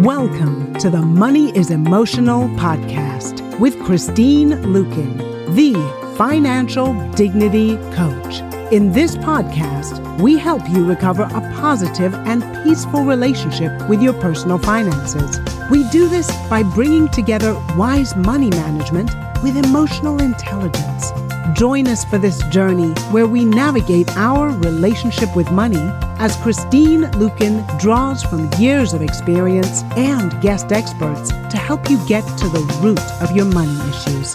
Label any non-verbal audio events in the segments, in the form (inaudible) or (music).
Welcome to the Money is Emotional podcast with Christine Luken, the financial dignity coach. In this podcast, we help you recover a positive and peaceful relationship with your personal finances. We do this by bringing together wise money management with emotional intelligence. Join us for this journey where we navigate our relationship with money as Christine Luken draws from years of experience and guest experts to help you get to the root of your money issues.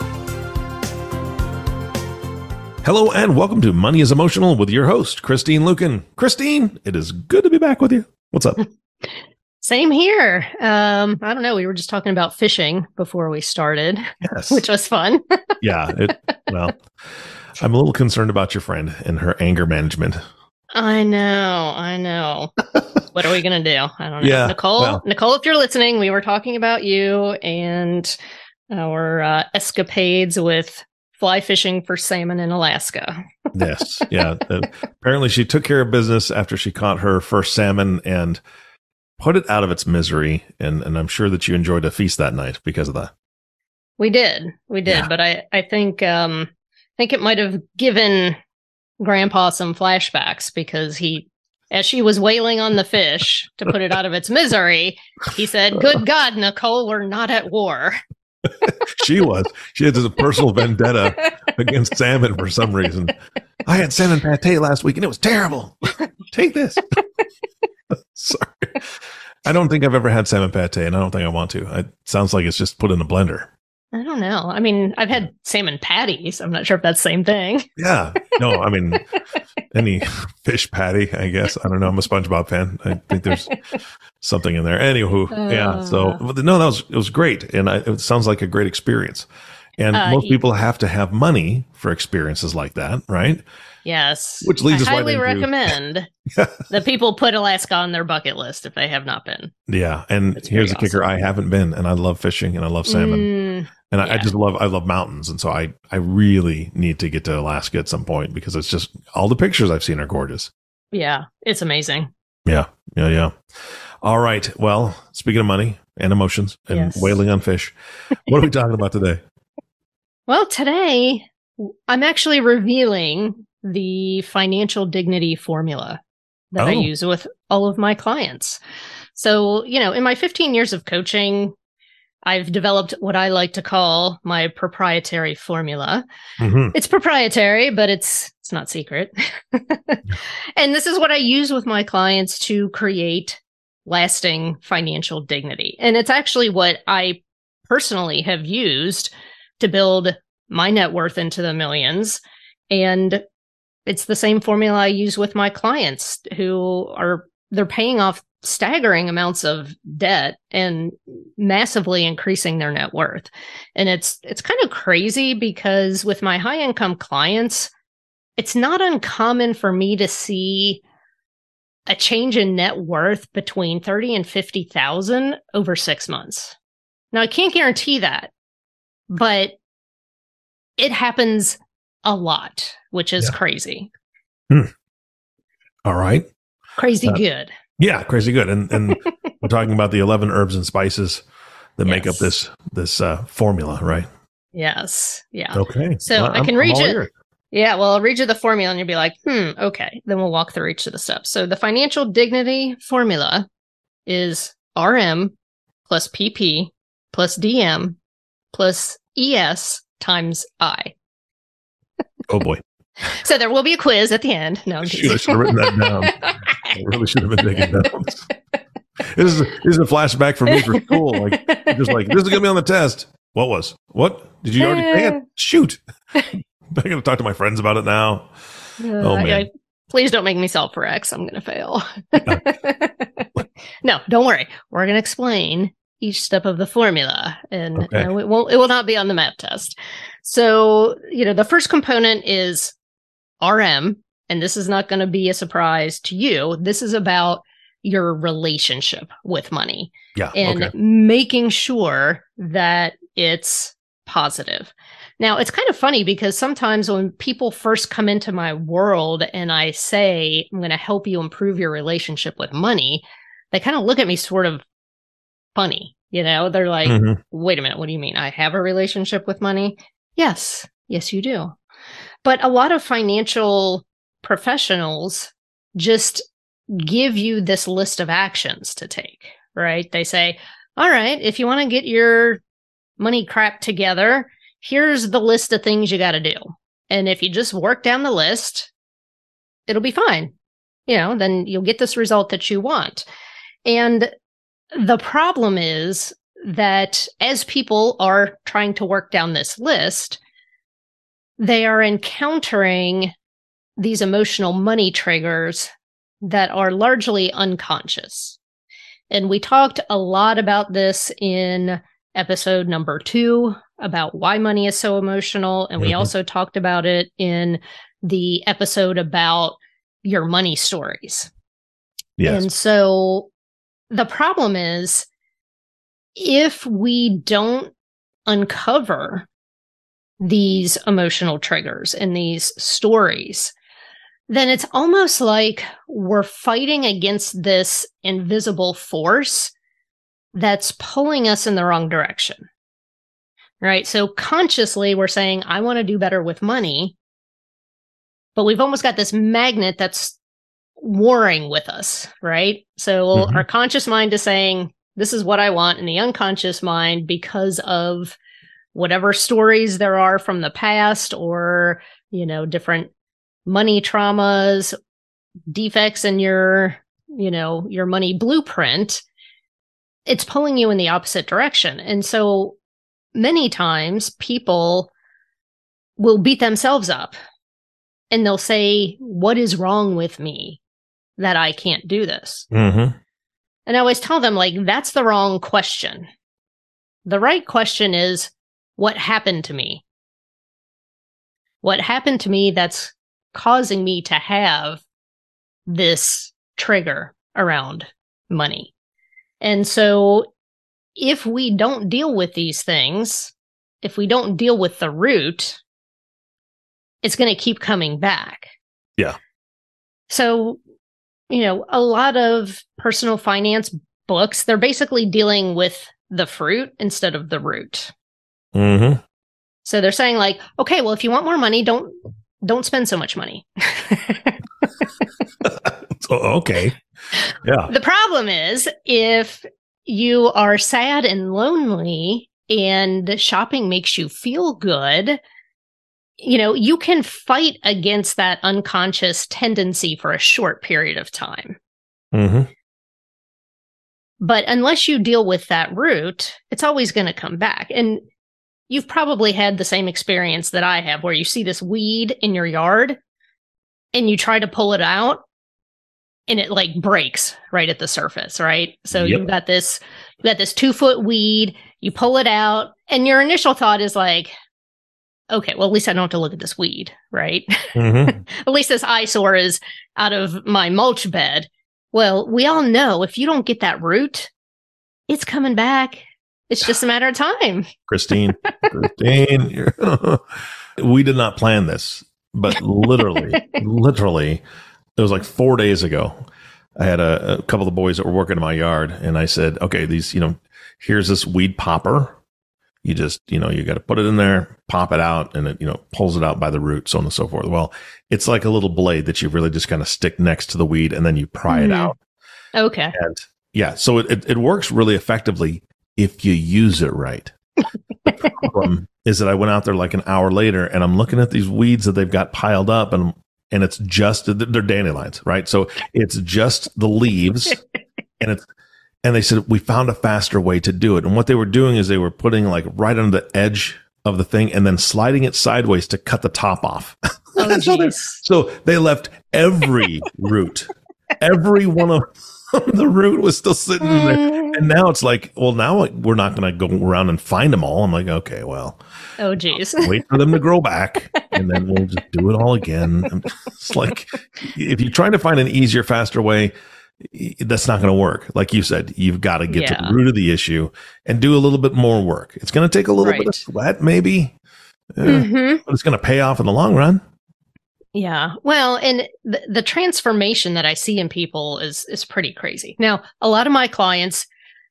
Hello and welcome to Money is Emotional with your host, Christine Luken. Christine, it is good to be back with you. What's up? (laughs) Same here. Um, I don't know. We were just talking about fishing before we started, Yes. (laughs) which was fun. yeah. It, well, (laughs) I'm a little concerned about your friend and her anger management. I know. I know. (laughs) what are we going to do? I don't know. Yeah, Nicole, well. Nicole, if you're listening, we were talking about you and our uh, escapades with fly fishing for salmon in Alaska. (laughs) Yes. Yeah. Uh, apparently, she took care of business after she caught her first salmon and put it out of its misery. And, and I'm sure that you enjoyed a feast that night because of that. We did. We did. Yeah. But I, I think, um, I think it might have given grandpa some flashbacks because he, as she was wailing on the fish to put it out of its misery, he said, (laughs) Good God, Nicole, we're not at war. (laughs) She was. She had this personal vendetta against salmon for some reason. I had salmon pate last week and it was terrible. (laughs) Take this. Sorry. I don't think I've ever had salmon pate and I don't think I want to. It sounds like it's just put in a blender. I don't know. I mean, I've had salmon patties. I'm not sure if that's the same thing. (laughs) Yeah. No, I mean, any fish patty, I guess. I don't know. I'm a SpongeBob fan. I think there's something in there. Anywho, yeah. So, Uh. no, that was, it was great. And I, it sounds like a great experience. And Uh, most people have to have money for experiences like that, right? Yes. Which leads I us highly recommend (laughs) that people put Alaska on their bucket list if they have not been. Yeah, and It's here's the very kicker: I haven't been, and I love fishing, and I love salmon, Mm, and I, I just love I love mountains, and so I I really need to get to Alaska at some point because it's just all the pictures I've seen are gorgeous. yeah, it's amazing. Yeah, yeah, yeah. All right. Well, speaking of money and emotions and Yes. whaling on fish, what are we talking about today? (laughs) Well, today I'm actually revealing the financial dignity formula that I Oh. use with all of my clients. So, you know, in my 15 years of coaching, I've developed what I like to call my proprietary formula. Mhm. It's proprietary, but it's it's not secret. (laughs) and this is what I use with my clients to create lasting financial dignity. And it's actually what I personally have used to build my net worth into the millions. And it's the same formula I use with my clients who are they're paying off staggering amounts of debt and massively increasing their net worth. And it's it's kind of crazy because with my high income clients, it's not uncommon for me to see a change in net worth between 30 and 50,000 over 6 months. Now I can't guarantee that, but it happens a lot, which is Yeah. crazy. All right. Crazy Uh, good. Yeah, crazy good. And and (laughs) we're talking about the eleven herbs and spices that make up this this uh, formula, right? Yes. Yeah. Okay. So I I'm- can I'm read it. ears. Yeah, well, I'll read you the formula and you'll be like, hmm, okay. Then we'll walk through each of the steps. So the financial dignity formula is RM plus PP plus DM plus ES times I. Oh boy. So there will be a quiz at the end. No, Shoot, I should have written that down. (laughs) I really should have been taking notes. This is this is a flashback for me for school. Like just like this is gonna be on the test. What was? What did you already it? Shoot! (laughs) I'm gonna talk to my friends about it now. Oh, Uh, man. I- please don't make me solve for X. I'm going to fail. (laughs) no, don't worry. We're going to explain each step of the formula, and Okay. uh, it won't. It will not be on the map test. So, you know, the first component is RM, and this is not going to be a surprise to you. This is about your relationship with money Yeah. and okay. making sure that it's positive. Now, it's kind of funny because sometimes when people first come into my world and I say, I'm going to help you improve your relationship with money, they kind of look at me sort of funny. You know, they're like, Mhm. wait a minute, what do you mean? I have a relationship with money? Yes, yes, you do. But a lot of financial professionals just give you this list of actions to take, right? They say, all right, if you want to get your money crap together, here's the list of things you got to do. And if you just work down the list, it'll be fine. You know, then you'll get this result that you want. And the problem is that as people are trying to work down this list, they are encountering these emotional money triggers that are largely unconscious. And we talked a lot about this in episode number two about why money is so emotional. And we Mhm. also talked about it in the episode about your money stories. Yes. And so the problem is if we don't uncover these emotional triggers and these stories, then it's almost like we're fighting against this invisible force that's pulling us in the wrong direction. Right. So consciously, we're saying, I want to do better with money. But we've almost got this magnet that's warring with us. Right. So Mhm. our conscious mind is saying, this is what I want. And the unconscious mind, because of whatever stories there are from the past or, you know, different money traumas, defects in your, you know, your money blueprint, it's pulling you in the opposite direction. And so many times people will beat themselves up and they'll say, What is wrong with me that I can't do this? hmm And I always tell them, like, that's the wrong question. The right question is, what happened to me? What happened to me that's causing me to have this trigger around money? And so if we don't deal with these things, if we don't deal with the root, it's going to keep coming back. Yeah. So, you know, a lot of personal finance books, they're basically dealing with the fruit instead of the root. hmm So they're saying like, okay, well, if you want more money, don't don't spend so much money. (laughs) (laughs) Oh, okay. Yeah. the problem is if you are sad and lonely and shopping makes you feel good, you know, you can fight against that unconscious tendency for a short period of time. hmm But unless you deal with that root, it's always going to come back. And you've probably had the same experience that I have where you see this weed in your yard and you try to pull it out and it like breaks right at the surface, right? So Yep. you've got this you've got this 2 foot weed, you pull it out and your initial thought is like okay, well at least I don't have to look at this weed, right? hmm (laughs) at least this eyesore is out of my mulch bed. Well, we all know if you don't get that root, it's coming back. It's just a (sighs) matter of time. Christine, Christine, (laughs) we did not plan this, but literally, (laughs) literally, it was like four days ago. I had a, a couple of boys that were working in my yard, and I said, "Okay, these, you know, here's this weed popper. You just, you know, you got to put it in there, pop it out, and it, you know, pulls it out by the root, so on and so forth." Well, it's like a little blade that you really just kind of stick next to the weed, and then you pry it Mhm. out. Okay. And yeah, so it, it, it works really effectively if you use it right. the problem is that I went out there like an hour later and I'm looking at these weeds that they've got piled up and and it's just they're dandelions, right? So it's just the leaves (laughs) and it's and they said we found a faster way to do it. And what they were doing is they were putting like right on the edge of the thing and then sliding it sideways to cut the top off. (laughs) Oh, So they- so they left every root, every one of (laughs) the root was still sitting there. Mm. And now it's like, well, now we're not going to go around and find them all. I'm like, okay, well, Oh, jeez. wait for them to grow back, and then we'll just do it all again. (laughs) It's like if you're trying to find an easier, faster way, that's not going to work. Like you said, you've got to get to the root of the issue and do a little bit more work. It's going to take a little bit of sweat, maybe, Mhm. but it's going to pay off in the long run. Yeah. Well, and the, the transformation that I see in people is is pretty crazy. Now, a lot of my clients,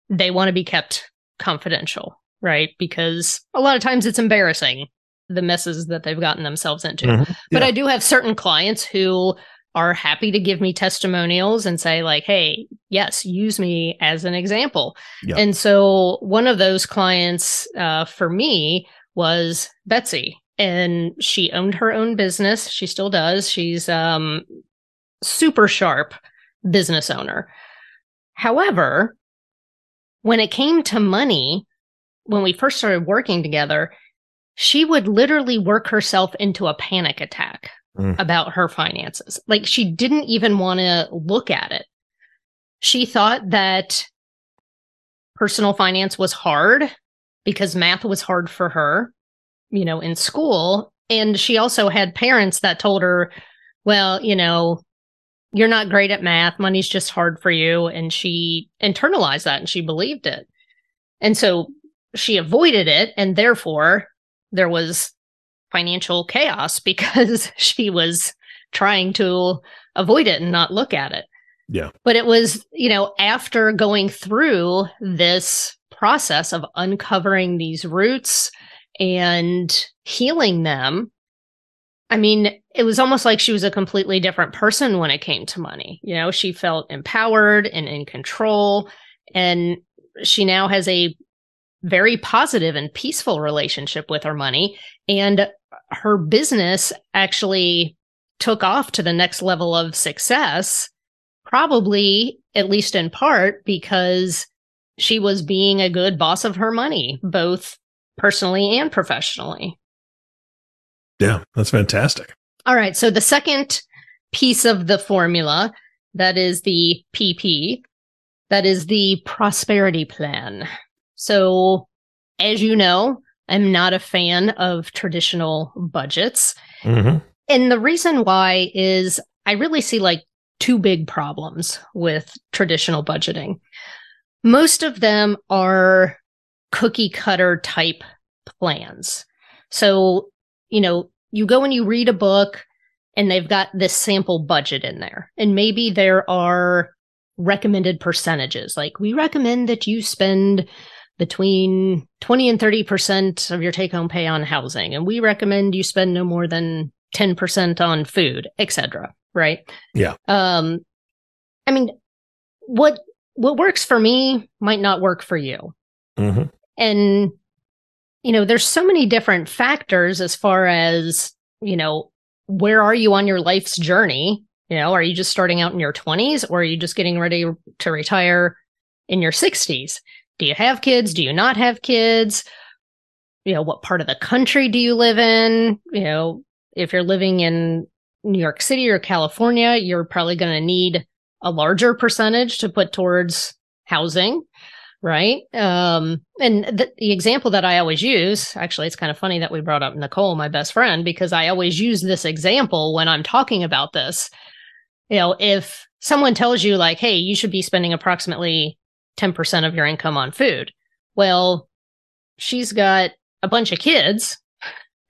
they want to be kept confidential, right? Because a lot of times it's embarrassing the messes that they've gotten themselves into. Mhm. But I do have certain clients who are happy to give me testimonials and say, like, hey, yes, use me as an example. Yeah. And so one of those clients uh, for me was Betsy. And she owned her own business. She still does. She's um super sharp business owner. However, when it came to money, when we first started working together, she would literally work herself into a panic attack Mm. about her finances. Like she didn't even want to look at it. She thought that personal finance was hard because math was hard for her, you know, in school. And she also had parents that told her, well, you know, you're not great at math. Money's just hard for you. And she internalized that and she believed it. And so she avoided it. And therefore, there was financial chaos (laughs) because she was trying to avoid it and not look at it. Yeah. But it was, you know, after going through this process of uncovering these roots and healing them, I mean, it was almost like she was a completely different person when it came to money. You know, she felt empowered and in control. And she now has a very positive and peaceful relationship with her money. And her business actually took off to the next level of success, probably at least in part because she was being a good boss of her money, both personally and professionally. Yeah, that's fantastic. All right. So the second piece of the formula that is the PP, that is the prosperity plan. So as you know, I'm not a fan of traditional budgets. hmm And the reason why is I really see like two big problems with traditional budgeting. Most of them are cookie cutter type plans. So, you know, you go and you read a book and they've got this sample budget in there. And maybe there are recommended percentages. Like we recommend that you spend between 20 and 30% of your take home pay on housing. And we recommend you spend no more than 10% on food, etc. Right. Yeah. Um, I mean, what, what works for me might not work for you. hmm And, you know, there's so many different factors as far as, you know, where are you on your life's journey? You know, are you just starting out in your 20s or are you just getting ready to retire in your 60s? Do you have kids? Do you not have kids? You know, what part of the country do you live in? You know, if you're living in New York City or California, you're probably going to need a larger percentage to put towards housing, right? Um, and the, the example that I always use, actually, it's kind of funny that we brought up Nicole, my best friend, because I always use this example when I'm talking about this. You know, if someone tells you, like, hey, you should be spending approximately 10% of your income on food, well, she's got a bunch of kids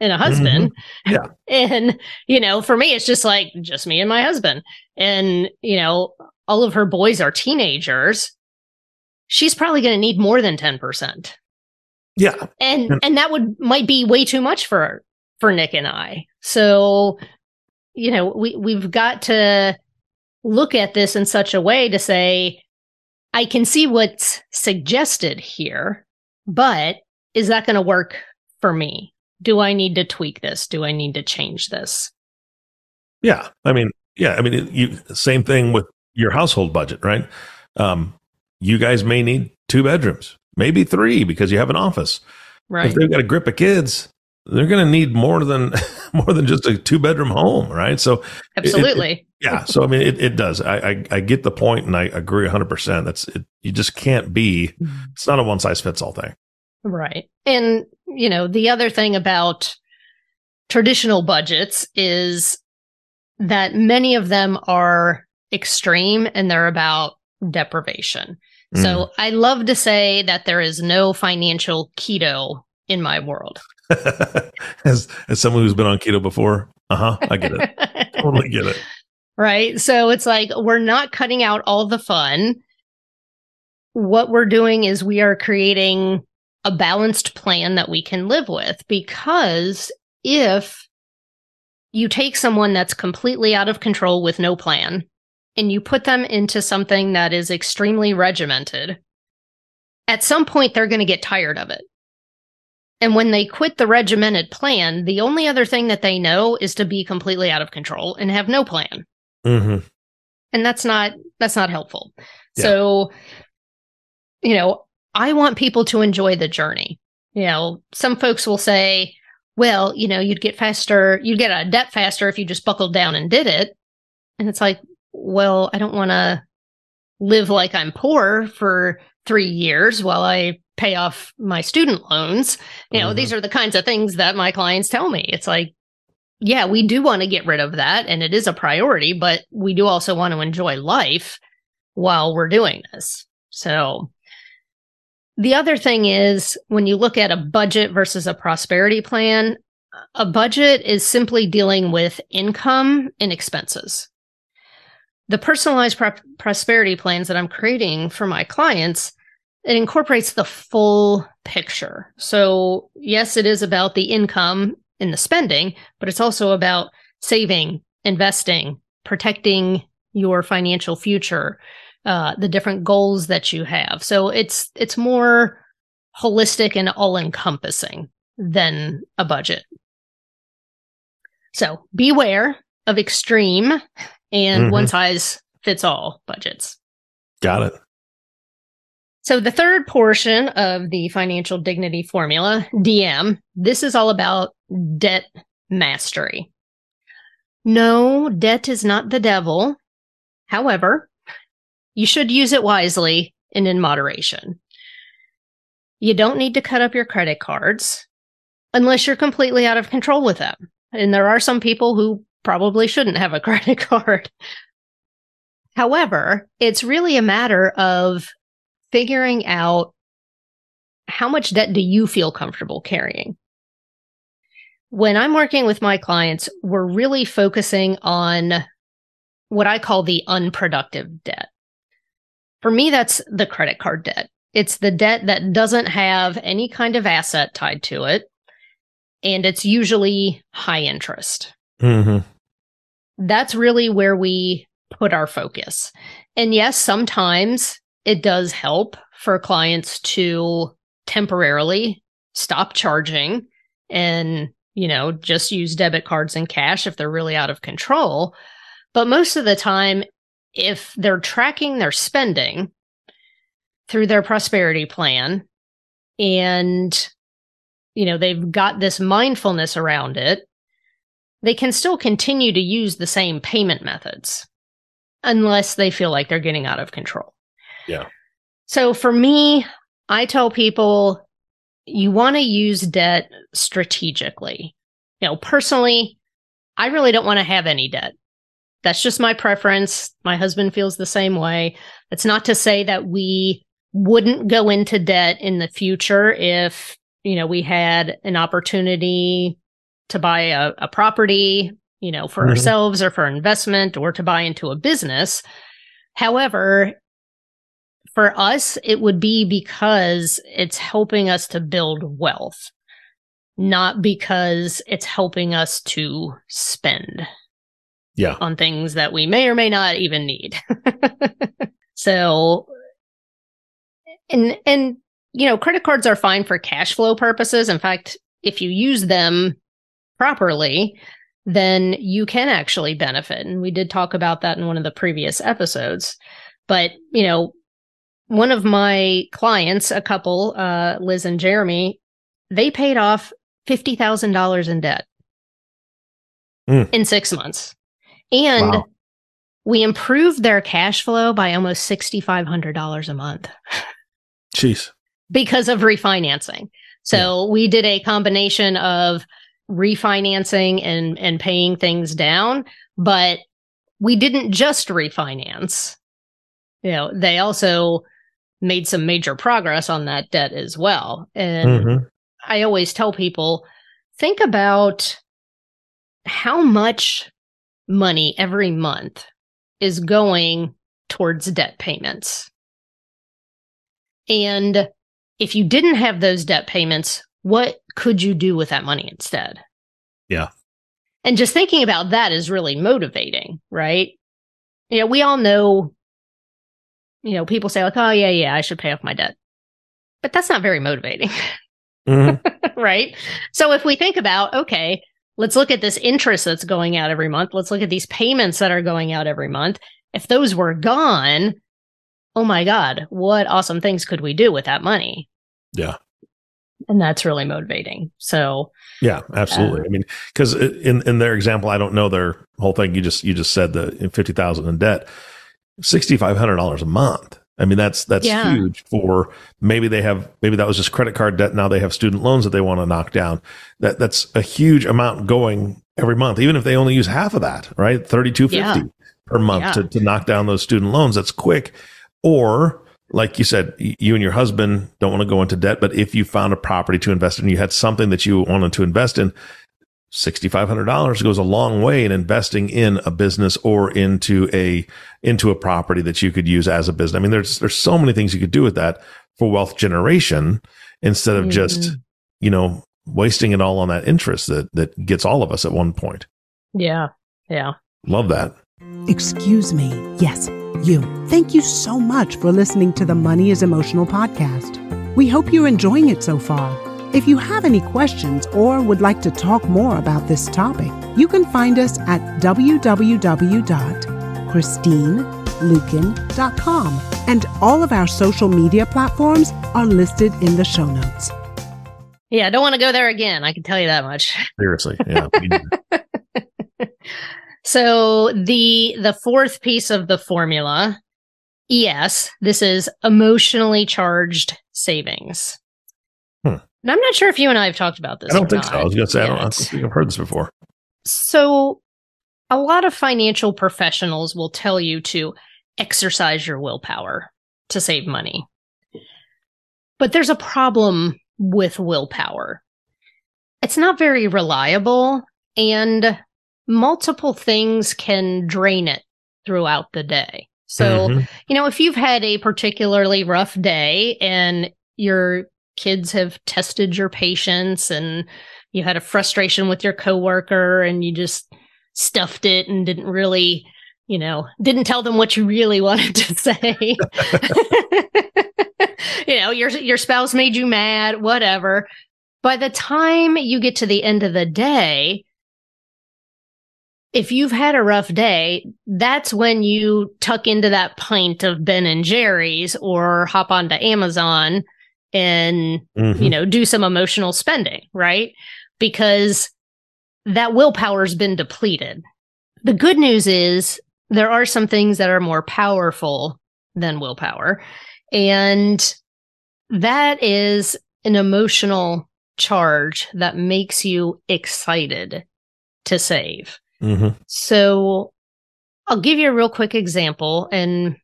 and a husband. Mm-hmm. Yeah. (laughs) And, you know, for me, it's just like just me and my husband. And, you know, all of her boys are teenagers. She's probably going to need more than 10%. Yeah. And, And- and that would, might be way too much for, for Nick and I. So, you know, we, we've got to look at this in such a way to say, I can see what's suggested here, but is that going to work for me? Do I need to tweak this? Do I need to change this? Yeah. I mean, yeah. I mean, you same thing with your household budget, right? Um, you guys may need two bedrooms, maybe three, because you have an office. Right. If they've got a grip of kids, they're going to need more than (laughs) more than just a two bedroom home, right? So Absolutely. yeah. So I mean, it, it does. I, I I get the point, and I agree hundred percent. That's it. You just can't be. Mm-hmm. It's not a one size fits all thing. Right. And, you know, the other thing about traditional budgets is that many of them are extreme and they're about deprivation. So mm. I love to say that there is no financial keto in my world. (laughs) as as someone who's been on keto before, uh huh, I get it. (laughs) totally get it. right? So it's like we're not cutting out all the fun. what we're doing is we are creating a balanced plan that we can live with because if you take someone that's completely out of control with no plan and you put them into something that is extremely regimented, at some point they're going to get tired of it. And when they quit the regimented plan, the only other thing that they know is to be completely out of control and have no plan. Mm-hmm. And that's not that's not helpful. Yeah. So, you know, I want people to enjoy the journey. You know, some folks will say, well, you know, you'd get faster, you'd get out of debt faster if you just buckled down and did it. And it's like, well, I don't want to live like I'm poor for three years while I pay off my student loans. You know, mm-hmm. these are the kinds of things that my clients tell me. It's like, yeah, we do want to get rid of that and it is a priority, but we do also want to enjoy life while we're doing this. So the other thing is when you look at a budget versus a prosperity plan, a budget is simply dealing with income and expenses. The personalized pro- prosperity plans that I'm creating for my clients it incorporates the full picture. So, yes, it is about the income and the spending, but it's also about saving, investing, protecting your financial future, uh, the different goals that you have. So it's it's more holistic and all encompassing than a budget. So beware of extreme and mm-hmm. one size fits all budgets. Got it. So the third portion of the financial dignity formula, DM, this is all about debt mastery. No, debt is not the devil. However, you should use it wisely and in moderation. You don't need to cut up your credit cards unless you're completely out of control with them. And there are some people who probably shouldn't have a (laughs) credit card. However, it's really a matter of figuring out how much debt do you feel comfortable carrying? When I'm working with my clients, we're really focusing on what I call the unproductive debt. For me, that's the credit card debt. It's the debt that doesn't have any kind of asset tied to it. And it's usually high interest. Mm-hmm. That's really where we put our focus. And yes, sometimes it does help for clients to temporarily stop charging and, you know, just use debit cards and cash if they're really out of control. But most of the time, if they're tracking their spending through their prosperity plan and, you know, they've got this mindfulness around it, they can still continue to use the same payment methods unless they feel like they're getting out of control. Yeah. So for me, I tell people you want to use debt strategically. You know, personally, I really don't want to have any debt. That's just my preference. My husband feels the same way. It's not to say that we wouldn't go into debt in the future if, you know, we had an opportunity to buy a, a property, you know, for mm-hmm. ourselves or for investment or to buy into a business. However, for us, it would be because it's helping us to build wealth, not because it's helping us to spend. Yeah. On things that we may or may not even need. (laughs) so, and, and, you know, credit cards are fine for cash flow purposes. In fact, if you use them properly, then you can actually benefit. And we did talk about that in one of the previous episodes. But, you know, one of my clients, a couple, uh, Liz and Jeremy, they paid off $50,000 in debt mm. in six months. And wow. we improved their cash flow by almost $6,500 a month. Jeez. Because of refinancing. So yeah. we did a combination of refinancing and, and paying things down, but we didn't just refinance. You know, they also made some major progress on that debt as well. And mm-hmm. I always tell people think about how much money every month is going towards debt payments. And if you didn't have those debt payments, what could you do with that money instead? Yeah. And just thinking about that is really motivating, right? You know, we all know, you know, people say, like, oh, yeah, yeah, I should pay off my debt. But that's not very motivating, Mhm. (laughs) right? So if we think about, okay, let's look at this interest that's going out every month. Let's look at these payments that are going out every month. If those were gone, oh my God, what awesome things could we do with that money? Yeah. And that's really motivating. So, Yeah, absolutely. Uh, I mean, because in in their example, I don't know their whole thing. You just you just said the fifty thousand in debt, sixty five hundred dollars a month. I mean, that's that's Yeah. huge for maybe they have maybe that was just credit card debt. Now they have student loans that they want to knock down. That that's a huge amount going every month, even if they only use half of that, right? Thirty two fifty Yeah. per month Yeah. to, to knock down those student loans. That's quick. Or like you said, you and your husband don't want to go into debt, but if you found a property to invest in, you had something that you wanted to invest in, $6500 goes a long way in investing in a business or into a into a property that you could use as a business. I mean there's there's so many things you could do with that for wealth generation instead of just, Mhm. you know, wasting it all on that interest that that gets all of us at one point. yeah, yeah. Love that. Excuse me. Yes, you. Thank you so much for listening to the Money is Emotional podcast. We hope you're enjoying it so far. If you have any questions or would like to talk more about this topic, you can find us at www.christineluken.com. And all of our social media platforms are listed in the show notes. Yeah, I don't want to go there again. I can tell you that much. Seriously. Yeah. (laughs) So the the fourth piece of the formula, ES, this is emotionally charged savings. And I'm not sure if you and I have talked about this. I don't think not so. I was going to say, I don't, I don't think I've heard this before. So a lot of financial professionals will tell you to exercise your willpower to save money. But there's a problem with willpower. It's not very reliable and multiple things can drain it throughout the day. So, Mhm. you know, if you've had a particularly rough day and your kids have tested your patience and you had a frustration with your coworker and you just stuffed it and didn't really, you know, didn't tell them what you really (laughs) wanted to say. (laughs) you know, your your spouse made you mad, whatever. By the time you get to the end of the day, if you've had a rough day, that's when you tuck into that pint of Ben and Jerry's or hop onto Amazon and Mhm. you know, do some emotional spending, right? Because that willpower's been depleted. The good news is there are some things that are more powerful than willpower. And that is an emotional charge that makes you excited to save. Mhm. So I'll give you a real quick example and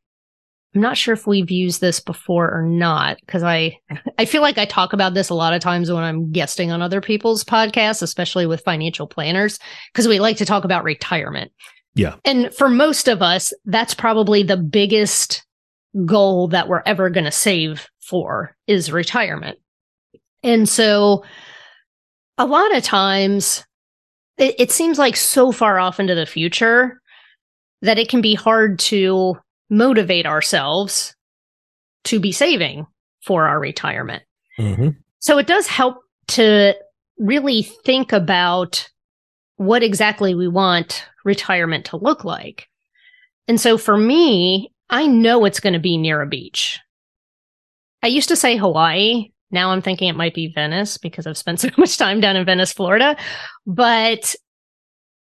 I'm not sure if we've used this before or not because I (laughs) I feel like I talk about this a lot of times when I'm guesting on other people's podcasts, especially with financial planners, because we like to talk about retirement. Yeah. And for most of us, that's probably the biggest goal that we're ever going to save for is retirement. And so a lot of times it, it seems like so far off into the future that it can be hard to motivate ourselves to be saving for our retirement. Mhm. So it does help to really think about what exactly we want retirement to look like. And so for me, I know it's going to be near a beach. I used to say Hawaii. Now I'm thinking it might be Venice because I've spent (laughs) so much time down in Venice, Florida. But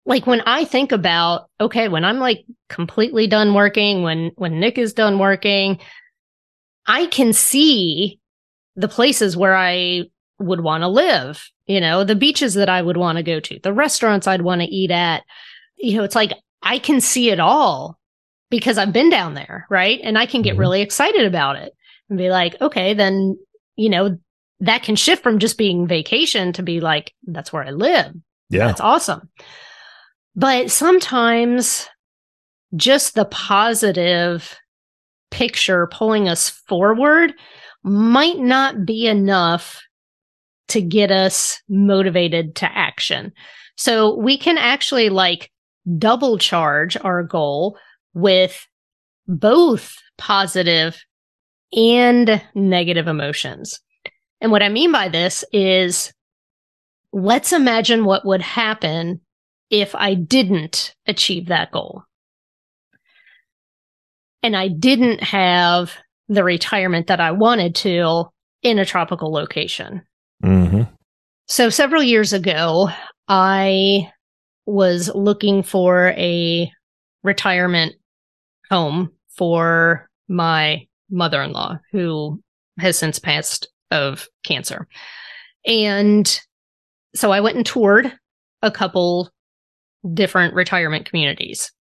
like when I think about, okay, when I'm like completely done working, when, when Nick is done working, I can see the places where I would want to live, you know, the beaches that I would want to go to, the restaurants I'd want to eat at. You know, it's like I can see it all because I've been down there, right? And I can get Mhm. really excited about it and be like, okay, then, you know, that can shift from just being vacation to be like, that's where I live. Yeah. That's awesome. But sometimes just the positive picture pulling us forward might not be enough to get us motivated to action. So we can actually like double charge our goal with both positive and negative emotions. And what I mean by this is let's imagine what would happen if I didn't achieve that goal. And I didn't have the retirement that I wanted to in a tropical location. Mm-hmm. So several years ago, I was looking for a retirement home for my mother in law, who has since passed of cancer. And so I went and toured a couple different retirement communities.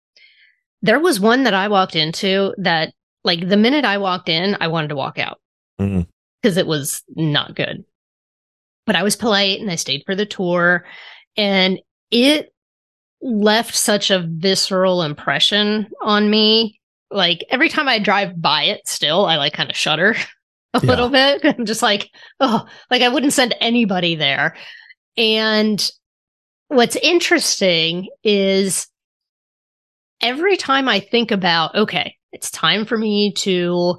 There was one that I walked into that, like, the minute I walked in, I wanted to walk out because Mhm. it was not good. But I was polite and I stayed for the tour, and it left such a visceral impression on me. Like, every time I drive by it, still, I like kind of shudder (laughs) a Yeah. little bit. (laughs) I'm just like, oh, like I wouldn't send anybody there. And what's interesting is every time I think about, okay, it's time for me to,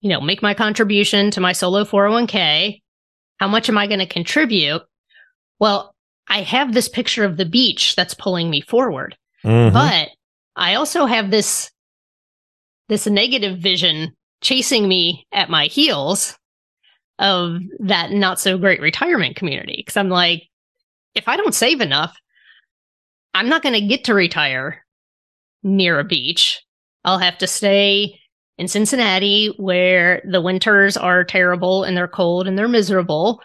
you know, make my contribution to my solo 401k. How much am I going to contribute? Well, I have this picture of the beach that's pulling me forward, Mhm. but I also have this this negative vision chasing me at my heels of that not so great retirement community because I'm like if I don't save enough I'm not going to get to retire near a beach. I'll have to stay in Cincinnati where the winters are terrible and they're cold and they're miserable.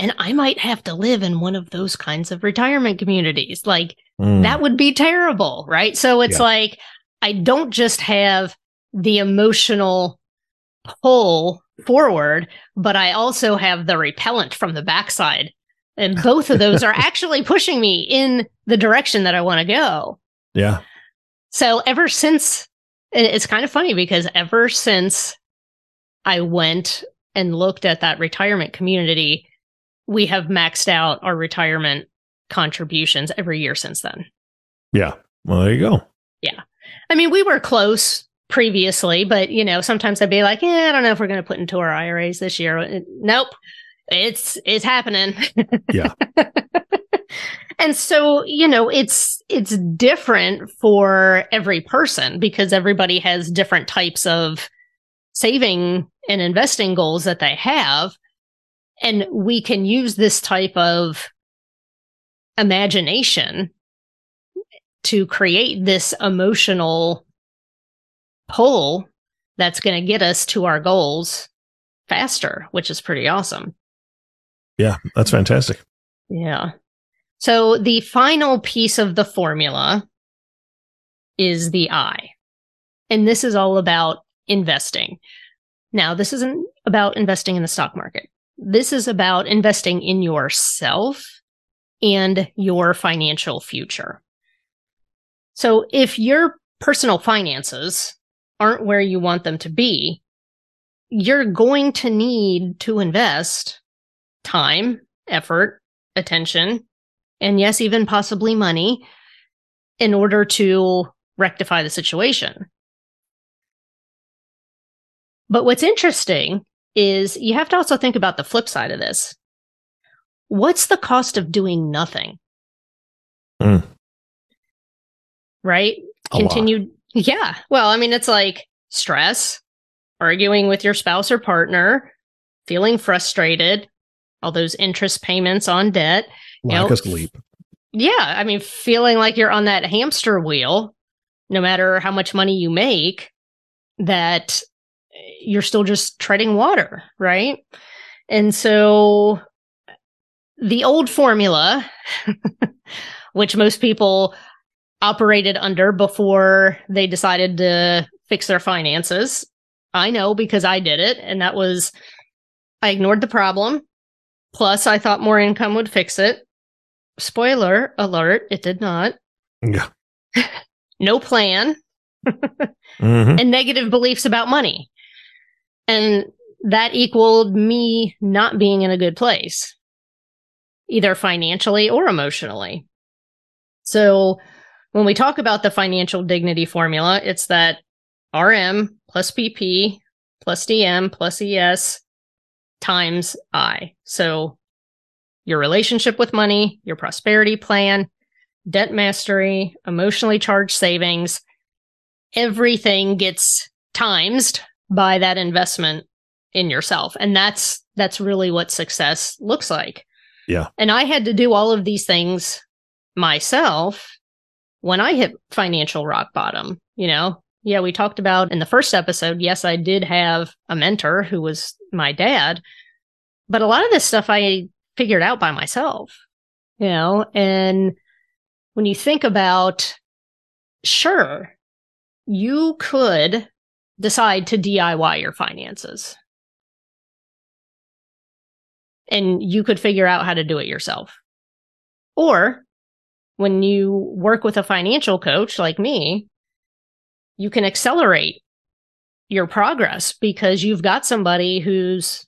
And I might have to live in one of those kinds of retirement communities. Like Mm. that would be terrible, right? So it's Yeah. like I don't just have the emotional pull forward, but I also have the repellent from the backside. And (laughs) both of those are actually pushing me in the direction that I want to go. yeah. So ever since, it's kind of funny because ever since I went and looked at that retirement community, we have maxed out our retirement contributions every year since then. Yeah. Well, there you go. Yeah. I mean, we were close previously, but you know, sometimes I'd be like, "Yeah, I don't know if we're going to put into our IRAs this year." Nope, it's it's happening. (laughs) Yeah. and so you know, it's it's different for every person because everybody has different types of saving and investing goals that they have, and we can use this type of imagination to create this emotional pull that's going to get us to our goals faster, which is pretty awesome. Yeah. That's fantastic. Yeah. So the final piece of the formula is the I. And this is all about investing. Now, this isn't about investing in the stock market. This is about investing in yourself and your financial future. So if your personal finances aren't where you want them to be, you're going to need to invest time, effort, attention, and yes, even possibly money in order to rectify the situation. But what's interesting is you have to also think about the flip side of this. What's the cost of doing nothing? Mm. Right? A lot. Continued. Yeah. Well, I mean, it's like stress, arguing with your spouse or partner, feeling frustrated, all those interest payments on debt. Lack Yep. of sleep. Yeah. I mean, feeling like you're on that hamster wheel, no matter how much money you make, that eh, you're still just treading water, right? And so the old formula, (laughs) which most people operated under before they decided to fix their finances, I know because I did it. And that was I ignored the problem. Plus, I thought more income would fix it. Spoiler alert, it did not. Yeah. (laughs) No plan. (laughs) Mhm. and negative beliefs about money. And that equaled me not being in a good place, either financially or emotionally. So when we talk about the financial dignity formula, it's that RM plus PP plus DM plus ES times I. So your relationship with money, your prosperity plan, debt mastery, emotionally charged savings, everything gets timesed by that investment in yourself. And that's that's really what success looks like. Yeah. And I had to do all of these things myself when I hit financial rock bottom, you know. Yeah, we talked about in the first episode, yes, I did have a mentor who was my dad, but a lot of this stuff I figured out by myself, you know, and when you think about sure, you could decide to DIY your finances. And you could figure out how to do it yourself. Or when you work with a financial coach like me, you can accelerate your progress because you've got somebody who's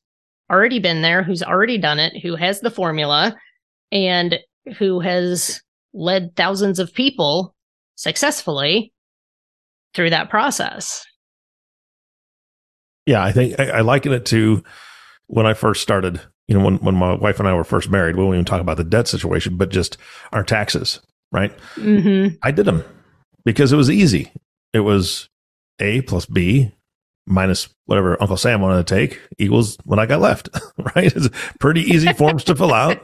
already been there, who's already done it, who has the formula, and who has led thousands of people successfully through that process. Yeah, I think I, I liken it to when I first started. You know, when when my wife and I were first married, we won't even talk about the debt situation, but just our taxes, right? Mm-hmm. I did them because it was easy. It was A plus B minus whatever Uncle Sam wanted to take equals what I got left, (laughs) right? It's pretty easy forms to fill out.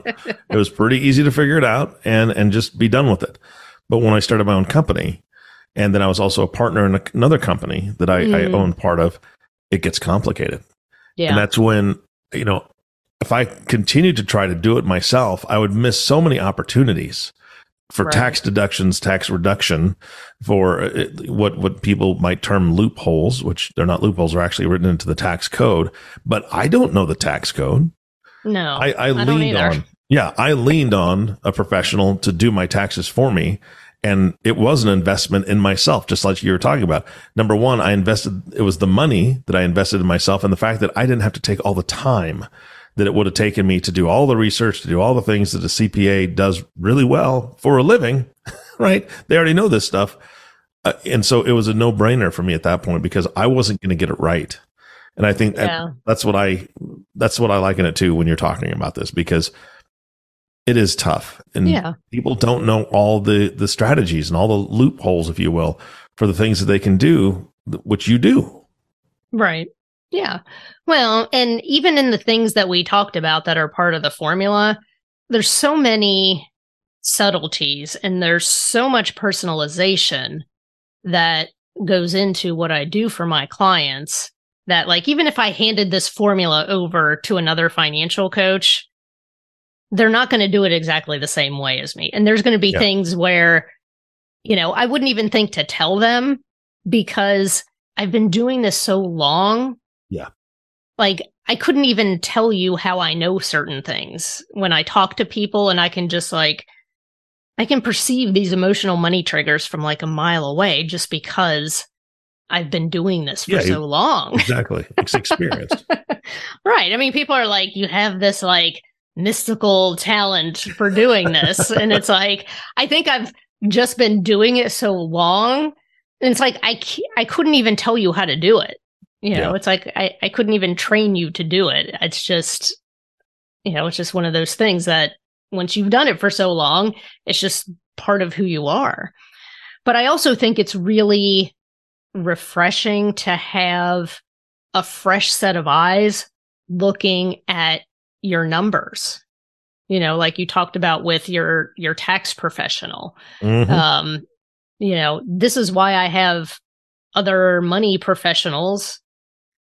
It was pretty easy to figure it out and and just be done with it. But when I started my own company, and then I was also a partner in another company that I, I Mm. owned part of, it gets complicated. Yeah. And that's when, you know, if I continued to try to do it myself, I would miss so many opportunities for Right. tax deductions, tax reduction, for uh, what what people might term loopholes, which they're not loopholes, are actually written into the tax code. But I don't know the tax code. no. I, I, don't leaned on, yeah, I leaned on a professional to do my taxes for me. And it was an investment in myself, just like you were talking about. Number one, I invested, it was the money that I invested in myself and the fact that I didn't have to take all the time that it would have taken me to do all the research, to do all the things that a CPA does really well for a living, (laughs) right? They already know this stuff. Uh, and so it was a no brainer for me at that point because I wasn't going to get it right. And I think that that's what I that's what I liken it to when you're talking about this because it is tough and Yeah. people don't know all the the strategies and all the loopholes if you will for the things that they can do which you do Right. Yeah. Well, and even in the things that we talked about that are part of the formula, there's so many subtleties and there's so much personalization that goes into what I do for my clients that like even if I handed this formula over to another financial coach, they're not going to do it exactly the same way as me. And there's going to be Yeah. things where you know, I wouldn't even think to tell them because I've been doing this so long. Yeah. Like I couldn't even tell you how I know certain things when I talk to people and I can just like I can perceive these emotional money triggers from like a mile away just because I've been doing this for Yeah, so long. exactly it's experienced (laughs) right. I mean, people are like, you have this like mystical talent for doing this. (laughs) and it's like, I think I've just been doing it so long. And it's like, I, I couldn't even tell you how to do it. You know, Yeah. it's like, I, I couldn't even train you to do it. It's just, you know, it's just one of those things that once you've done it for so long, it's just part of who you are. But I also think it's really refreshing to have a fresh set of eyes looking at your numbers. You know, like you talked about with your your tax professional. Mhm. Um, you know, this is why I have other money professionals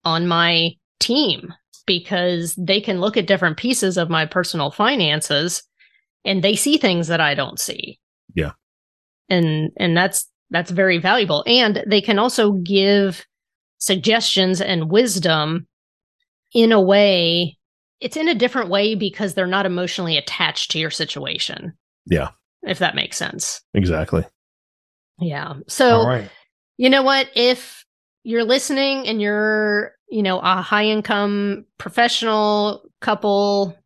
on my team because they can look at different pieces of my personal finances and they see things that I don't see. Yeah. And and that's that's very valuable and they can also give suggestions and wisdom in a way it's in a different way because they're not emotionally attached to your situation. Yeah. If that makes sense. exactly Yeah. So all right You know what? If you're listening and you're, you know, a high income professional couple,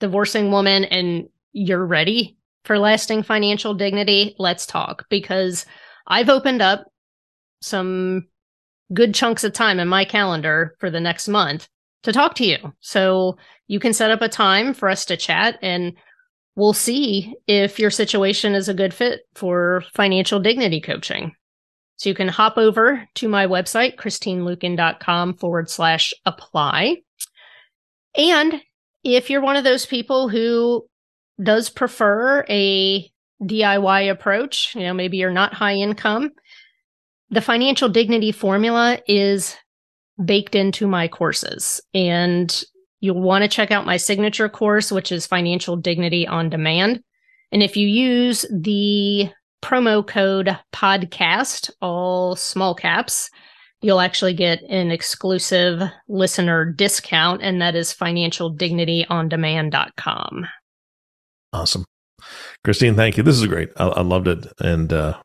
divorcing woman, and you're ready for lasting financial dignity, let's talk because I've opened up some good chunks of time in my calendar for the next month to talk to you. So you can set up a time for us to chat and we'll see if your situation is a good fit for financial dignity coaching. So you can hop over to my website, christineluken.com forward slash apply. And if you're one of those people who does prefer a DIY approach, you know, maybe you're not high income, the financial dignity formula is baked into my courses. And you'll want to check out my signature course, which is Financial Dignity on Demand. And if you use the promo code podcast, all small caps, you'll actually get an exclusive listener discount, and that is financialdignityondemand.com. Awesome. Christine, thank you. This is great. I, I loved it. And uh,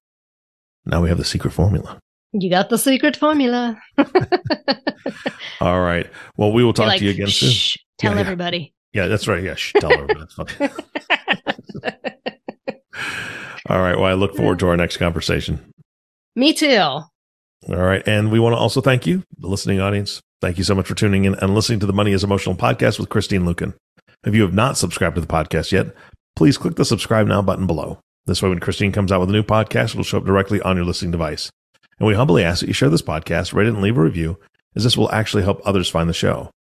now we have the secret formula. You got the secret formula. (laughs) All right. Well, we will talk like, to you again soon. Tell yeah, everybody. Yeah. yeah, that's right. Yeah, shh, tell everybody. (laughs) All right. Well, I look forward to our next conversation. Me too. All right. And we want to also thank you, the listening audience. Thank you so much for tuning in and listening to the Money is Emotional podcast with Christine Luken. If you have not subscribed to the podcast yet, please click the subscribe now button below. This way, when Christine comes out with a new podcast, it'll show up directly on your listening device. And we humbly ask that you share this podcast, rate it, and leave a review, as this will actually help others find the show.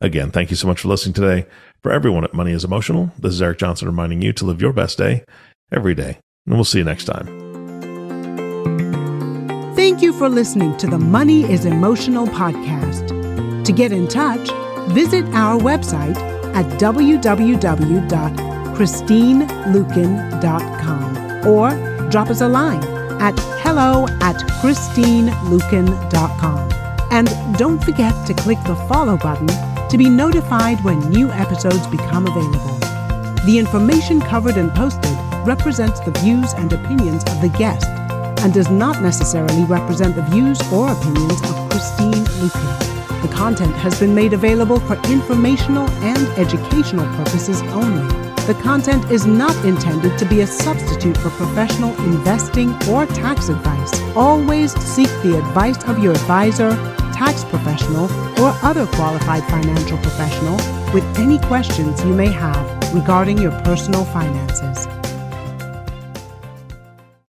Again, thank you so much for listening today. For everyone at Money is Emotional, this is Eric Johnson reminding you to live your best day every day. And we'll see you next time. Thank you for listening to the Money is Emotional podcast. To get in touch, visit our website at www.christineluken.com or drop us a line at hello at christineluken.com. And don't forget to click the follow button to be notified when new episodes become available. The information covered and posted represents the views and opinions of the guest and does not necessarily represent the views or opinions of Christine Luken. The content has been made available for informational and educational purposes only. The content is not intended to be a substitute for professional investing or tax advice. Always seek the advice of your advisor, tax professional, or other qualified financial professional with any questions you may have regarding your personal finances.